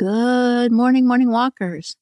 Good morning, morning walkers.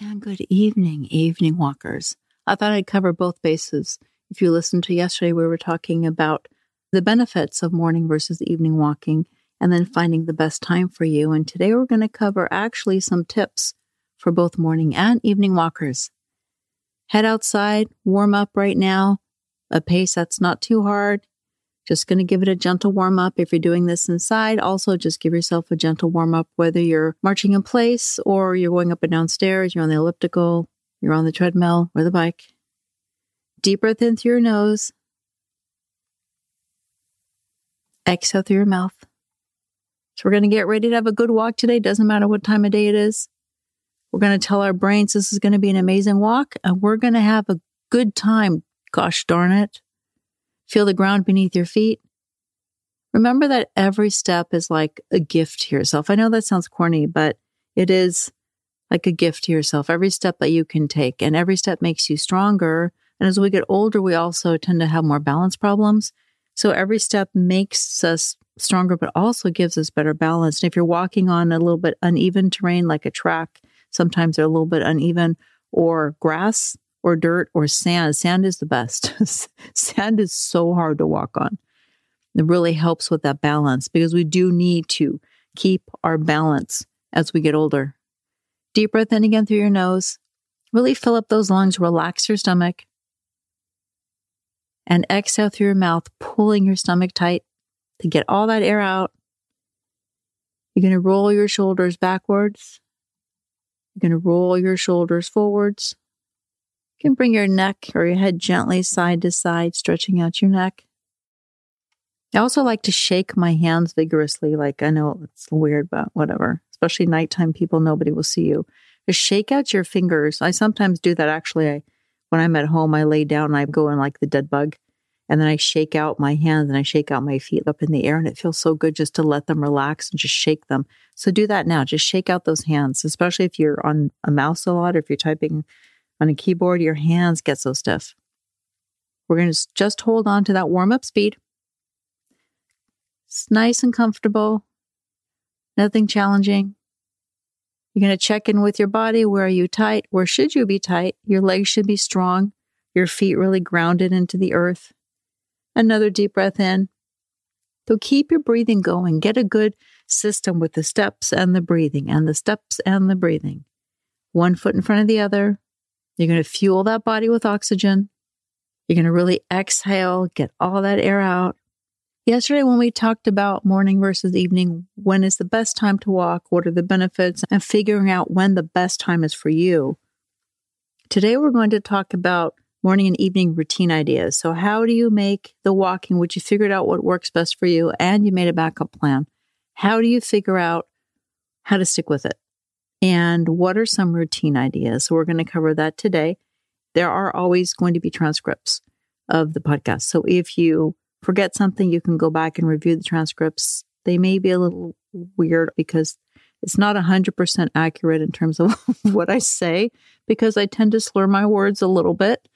And good evening, evening walkers. I thought I'd cover both bases. If you listened to yesterday, we were talking about the benefits of morning versus evening walking and then mm-hmm. finding the best time for you. And today we're going to cover actually some tips for both morning and evening walkers. Head outside, warm up right now, a pace that's not too hard. Just going to give it a gentle warm up. If you're doing this inside, also just give yourself a gentle warm up, whether you're marching in place or you're going up and down stairs, you're on the elliptical, you're on the treadmill or the bike. Deep breath in through your nose. Exhale through your mouth. So we're going to get ready to have a good walk today. Doesn't matter what time of day it is. We're going to tell our brains this is going to be an amazing walk and we're going to have a good time. Gosh darn it. Feel the ground beneath your feet. Remember that every step is like a gift to yourself. I know that sounds corny, but it is like a gift to yourself. Every step that you can take and every step makes you stronger. And as we get older, we also tend to have more balance problems. So every step makes us stronger, but also gives us better balance. And if you're walking on a little bit uneven terrain, like a track, sometimes they're a little bit uneven, or grass, or dirt or sand. Sand is the best. sand is so hard to walk on. It really helps with that balance because we do need to keep our balance as we get older. Deep breath in again through your nose. Really fill up those lungs, relax your stomach. And exhale through your mouth, pulling your stomach tight to get all that air out. You're going to roll your shoulders backwards. You're going to roll your shoulders forwards. You can bring your neck or your head gently side to side, stretching out your neck. I also like to shake my hands vigorously. Like I know it's weird, but whatever. Especially nighttime people, nobody will see you. Just shake out your fingers. I sometimes do that actually. I, when I'm at home, I lay down and I go in like the dead bug. And then I shake out my hands and I shake out my feet up in the air. And it feels so good just to let them relax and just shake them. So do that now. Just shake out those hands, especially if you're on a mouse a lot, or if you're typing on a keyboard, your hands get so stiff. We're going to just hold on to that warm up speed. It's nice and comfortable, nothing challenging. You're going to check in with your body. Where are you tight? Where should you be tight? Your legs should be strong, your feet really grounded into the earth. Another deep breath in. So keep your breathing going. Get a good system with the steps and the breathing, and the steps and the breathing. One foot in front of the other, you're going to fuel that body with oxygen. You're going to really exhale, get all that air out. Yesterday, when we talked about morning versus evening, when is the best time to walk? What are the benefits? And figuring out when the best time is for you. Today, we're going to talk about morning and evening routine ideas. So, how do you make the walking, which you figured out what works best for you and you made a backup plan? How do you figure out how to stick with it? And what are some routine ideas. So we're going to cover that today. There are always going to be transcripts of the podcast. So if you forget something, you can go back and review the transcripts. They may be a little weird because it's not 100% accurate in terms of what I say because I tend to slur my words a little bit,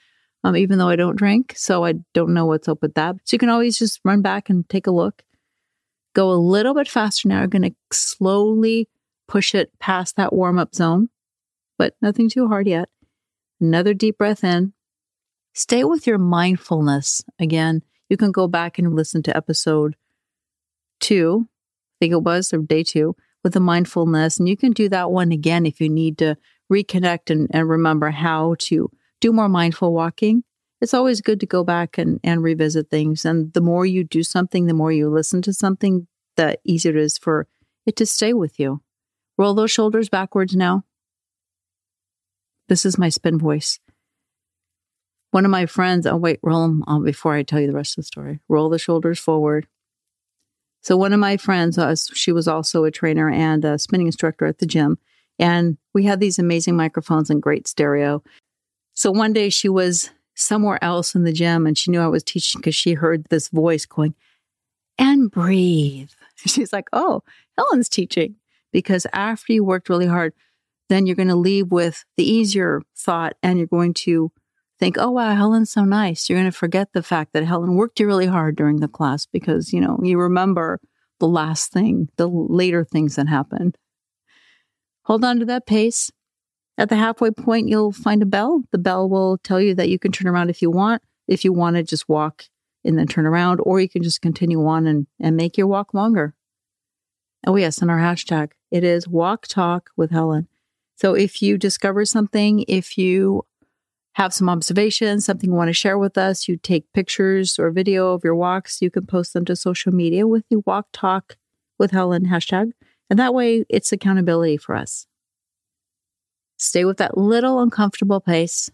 um, even though I don't drink. So I don't know what's up with that. So you can always just run back and take a look. Go a little bit faster now. I'm going to slowly push it past that warm up zone, but nothing too hard yet. Another deep breath in. Stay with your mindfulness. Again, you can go back and listen to episode two, I think it was, or day two, with the mindfulness. And you can do that one again if you need to reconnect and, and remember how to do more mindful walking. It's always good to go back and, and revisit things. And the more you do something, the more you listen to something, the easier it is for it to stay with you. Roll those shoulders backwards now. This is my spin voice. One of my friends, oh, wait, roll them on before I tell you the rest of the story. Roll the shoulders forward. So, one of my friends, uh, she was also a trainer and a spinning instructor at the gym. And we had these amazing microphones and great stereo. So, one day she was somewhere else in the gym and she knew I was teaching because she heard this voice going, and breathe. She's like, oh, Helen's teaching because after you worked really hard, then you're going to leave with the easier thought and you're going to think, oh, wow, Helen's so nice. You're going to forget the fact that Helen worked really hard during the class because, you know, you remember the last thing, the later things that happened. hold on to that pace. At the halfway point, you'll find a bell. The bell will tell you that you can turn around if you want. If you want to just walk and then turn around, or you can just continue on and, and make your walk longer. Oh, yes, and our hashtag it is Walk Talk with Helen. So if you discover something, if you have some observations, something you want to share with us, you take pictures or video of your walks, you can post them to social media with the Walk Talk with Helen hashtag. And that way it's accountability for us. Stay with that little uncomfortable pace.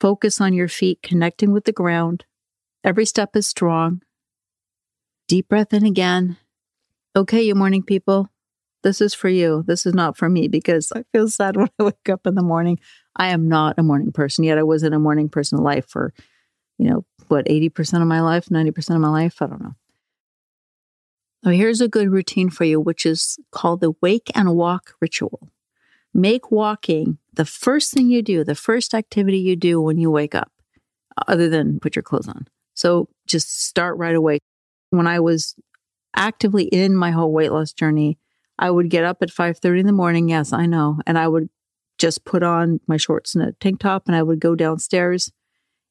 Focus on your feet connecting with the ground. Every step is strong. Deep breath in again. Okay, you morning people, this is for you. This is not for me because I feel sad when I wake up in the morning. I am not a morning person yet. I wasn't a morning person in life for, you know, what, 80% of my life, 90% of my life? I don't know. So here's a good routine for you, which is called the wake and walk ritual. Make walking the first thing you do, the first activity you do when you wake up, other than put your clothes on. So just start right away. When I was actively in my whole weight loss journey, I would get up at 5:30 in the morning, yes, I know, and I would just put on my shorts and a tank top and I would go downstairs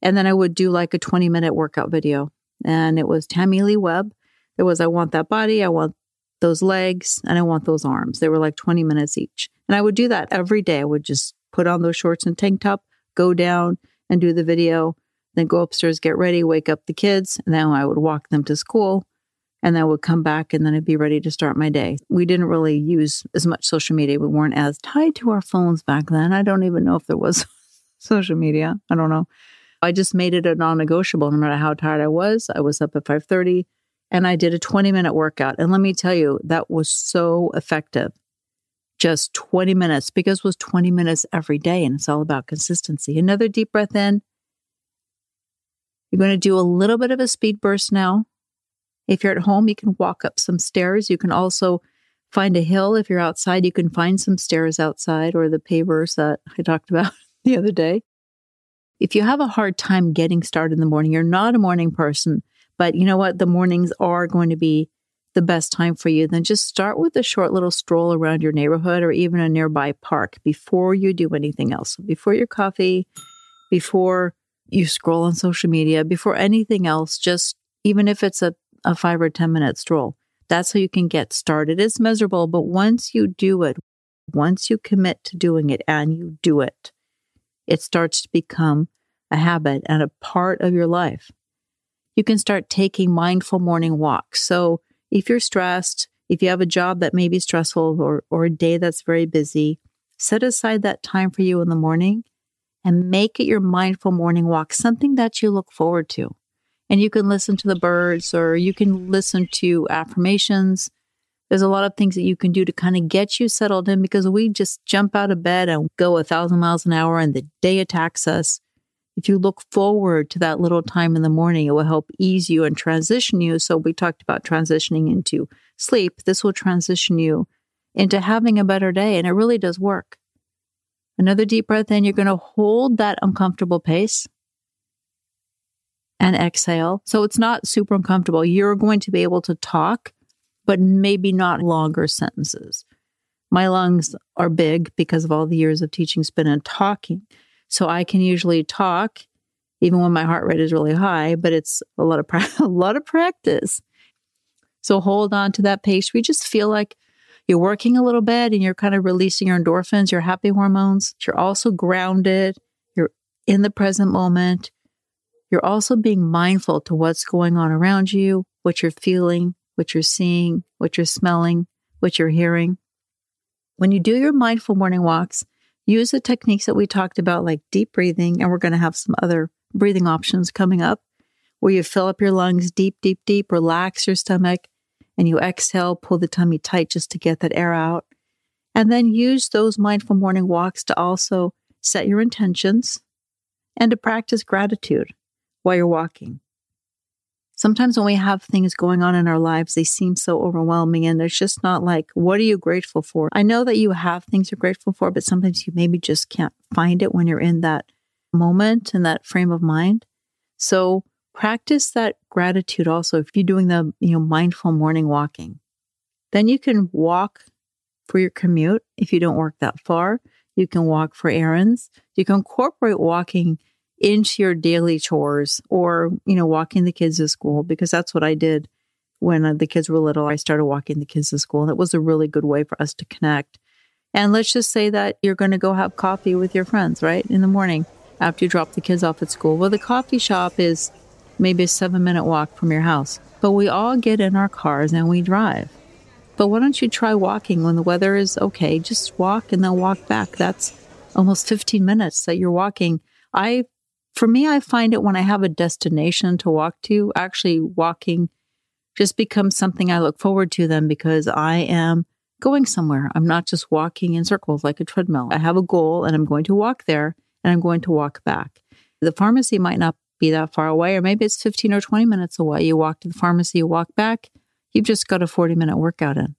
and then I would do like a 20 minute workout video. And it was Tamilee Webb. It was I want that body, I want those legs, and I want those arms. They were like 20 minutes each. And I would do that every day. I would just put on those shorts and tank top, go down and do the video, then go upstairs, get ready, wake up the kids, and then I would walk them to school. And then I would come back and then I'd be ready to start my day. We didn't really use as much social media. We weren't as tied to our phones back then. I don't even know if there was social media. I don't know. I just made it a non-negotiable no matter how tired I was. I was up at 5:30 and I did a 20 minute workout. And let me tell you, that was so effective. Just 20 minutes because it was 20 minutes every day. And it's all about consistency. Another deep breath in. You're going to do a little bit of a speed burst now. If you're at home, you can walk up some stairs. You can also find a hill. If you're outside, you can find some stairs outside or the pavers that I talked about the other day. If you have a hard time getting started in the morning, you're not a morning person, but you know what? The mornings are going to be the best time for you. Then just start with a short little stroll around your neighborhood or even a nearby park before you do anything else. Before your coffee, before you scroll on social media, before anything else, just even if it's a, a five or 10 minute stroll, that's how you can get started. It's miserable, but once you do it, once you commit to doing it and you do it, it starts to become a habit and a part of your life you can start taking mindful morning walks. So if you're stressed, if you have a job that may be stressful or, or a day that's very busy, set aside that time for you in the morning and make it your mindful morning walk, something that you look forward to. And you can listen to the birds or you can listen to affirmations. There's a lot of things that you can do to kind of get you settled in because we just jump out of bed and go a thousand miles an hour and the day attacks us. If you look forward to that little time in the morning, it will help ease you and transition you. So, we talked about transitioning into sleep. This will transition you into having a better day, and it really does work. Another deep breath in, you're going to hold that uncomfortable pace and exhale. So, it's not super uncomfortable. You're going to be able to talk, but maybe not longer sentences. My lungs are big because of all the years of teaching spin and talking. So I can usually talk even when my heart rate is really high, but it's a lot of pra- a lot of practice. So hold on to that pace. We just feel like you're working a little bit and you're kind of releasing your endorphins, your happy hormones. You're also grounded. You're in the present moment. You're also being mindful to what's going on around you, what you're feeling, what you're seeing, what you're smelling, what you're hearing. When you do your mindful morning walks, use the techniques that we talked about, like deep breathing, and we're going to have some other breathing options coming up where you fill up your lungs deep, deep, deep, relax your stomach, and you exhale, pull the tummy tight just to get that air out. And then use those mindful morning walks to also set your intentions and to practice gratitude while you're walking sometimes when we have things going on in our lives, they seem so overwhelming and it's just not like, what are you grateful for? I know that you have things you're grateful for, but sometimes you maybe just can't find it when you're in that moment and that frame of mind. So practice that gratitude also if you're doing the, you know, mindful morning walking. Then you can walk for your commute if you don't work that far. You can walk for errands. You can incorporate walking into your daily chores or, you know, walking the kids to school because that's what I did when uh, the kids were little. I started walking the kids to school it was a really good way for us to connect. And let's just say that you're going to go have coffee with your friends, right? In the morning after you drop the kids off at school. Well, the coffee shop is maybe a seven minute walk from your house, but we all get in our cars and we drive. But why don't you try walking when the weather is okay? Just walk and then walk back. That's almost 15 minutes that you're walking. I, for me, I find it when I have a destination to walk to, actually walking just becomes something I look forward to then because I am going somewhere. I'm not just walking in circles like a treadmill. I have a goal and I'm going to walk there and I'm going to walk back. The pharmacy might not be that far away, or maybe it's 15 or 20 minutes away. You walk to the pharmacy, you walk back, you've just got a 40 minute workout in.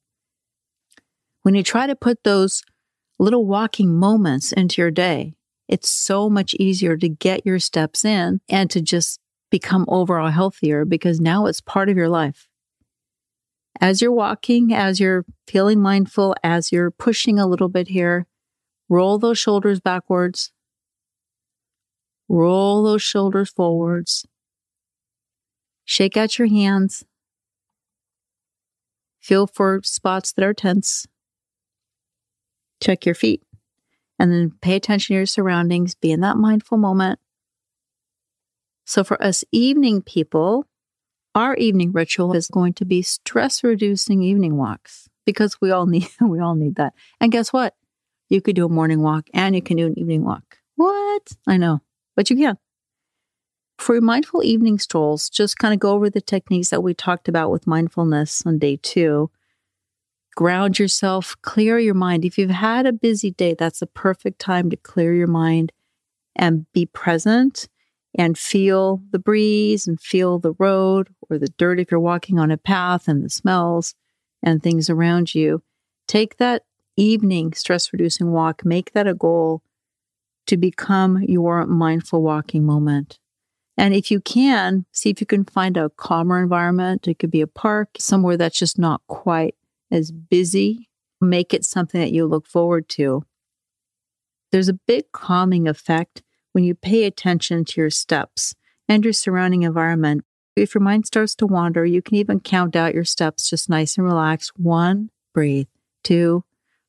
When you try to put those little walking moments into your day, it's so much easier to get your steps in and to just become overall healthier because now it's part of your life. As you're walking, as you're feeling mindful, as you're pushing a little bit here, roll those shoulders backwards, roll those shoulders forwards, shake out your hands, feel for spots that are tense, check your feet, and then pay attention to your surroundings, be in that mindful moment. So, for us evening people, our evening ritual is going to be stress reducing evening walks because we all need we all need that. And guess what? You could do a morning walk and you can do an evening walk. What? I know, but you can. For mindful evening strolls, just kind of go over the techniques that we talked about with mindfulness on day two. Ground yourself, clear your mind. If you've had a busy day, that's a perfect time to clear your mind and be present and feel the breeze and feel the road or the dirt if you're walking on a path and the smells and things around you. Take that evening stress reducing walk, make that a goal to become your mindful walking moment. And if you can, see if you can find a calmer environment. It could be a park, somewhere that's just not quite as busy. Make it something that you look forward to. There's a big calming effect when you pay attention to your steps and your surrounding environment. If your mind starts to wander, you can even count out your steps just nice and relaxed. One, breathe. Two,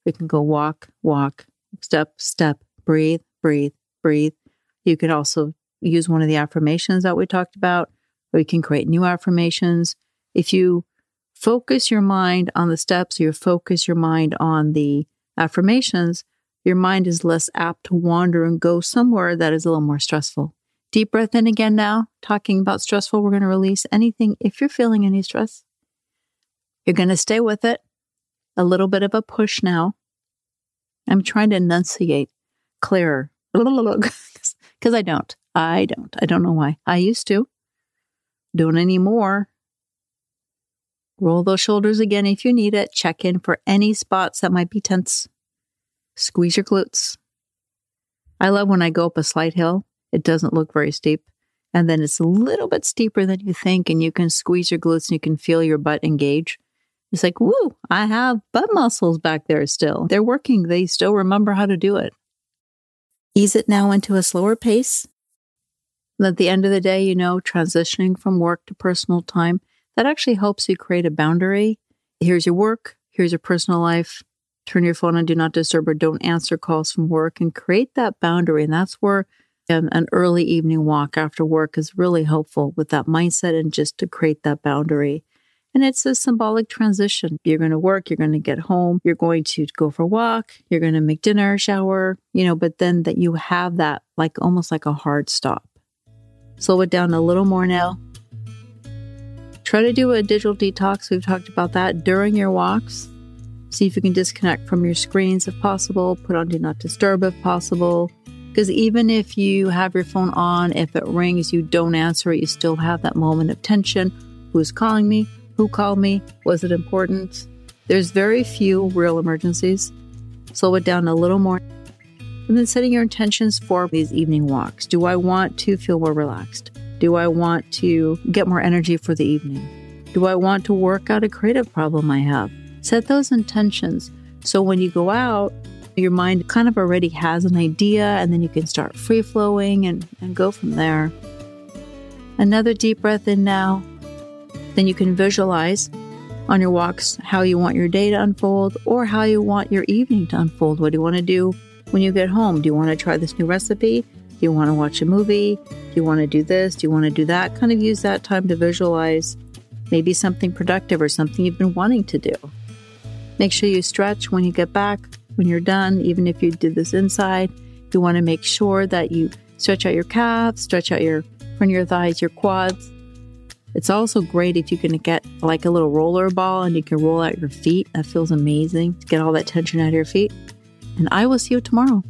we can go walk, walk, step, step, breathe, breathe, breathe. You can also use one of the affirmations that we talked about, or you can create new affirmations. If you focus your mind on the steps, you focus your mind on the affirmations, your mind is less apt to wander and go somewhere that is a little more stressful. Deep breath in again now, talking about stressful. We're going to release anything. If you're feeling any stress, you're going to stay with it. A little bit of a push now. I'm trying to enunciate clearer because I don't. I don't. I don't know why. I used to. Don't anymore. Roll those shoulders again if you need it. Check in for any spots that might be tense. Squeeze your glutes. I love when I go up a slight hill. It doesn't look very steep. And then it's a little bit steeper than you think, and you can squeeze your glutes and you can feel your butt engage. It's like, woo, I have butt muscles back there still. They're working. They still remember how to do it. Ease it now into a slower pace. And at the end of the day, you know, transitioning from work to personal time, that actually helps you create a boundary. Here's your work, here's your personal life. Turn your phone on do not disturb or don't answer calls from work and create that boundary. And that's where an early evening walk after work is really helpful with that mindset and just to create that boundary. And it's a symbolic transition. You're going to work, you're going to get home, you're going to go for a walk, you're going to make dinner, shower, you know, but then that you have that like almost like a hard stop. Slow it down a little more now. Try to do a digital detox. We've talked about that during your walks. See if you can disconnect from your screens if possible, put on do not disturb if possible. Because even if you have your phone on, if it rings, you don't answer it, you still have that moment of tension. Who's calling me? Who called me? Was it important? There's very few real emergencies. Slow it down a little more. And then setting your intentions for these evening walks. Do I want to feel more relaxed? Do I want to get more energy for the evening? Do I want to work out a creative problem I have? Set those intentions. So when you go out, your mind kind of already has an idea, and then you can start free flowing and, and go from there. Another deep breath in now. Then you can visualize on your walks how you want your day to unfold or how you want your evening to unfold. What do you want to do when you get home? Do you want to try this new recipe? Do you want to watch a movie? You want to do this? Do you want to do that? Kind of use that time to visualize maybe something productive or something you've been wanting to do. Make sure you stretch when you get back, when you're done, even if you did this inside. You want to make sure that you stretch out your calves, stretch out your front of your thighs, your quads. It's also great if you can get like a little roller ball and you can roll out your feet. That feels amazing to get all that tension out of your feet. And I will see you tomorrow.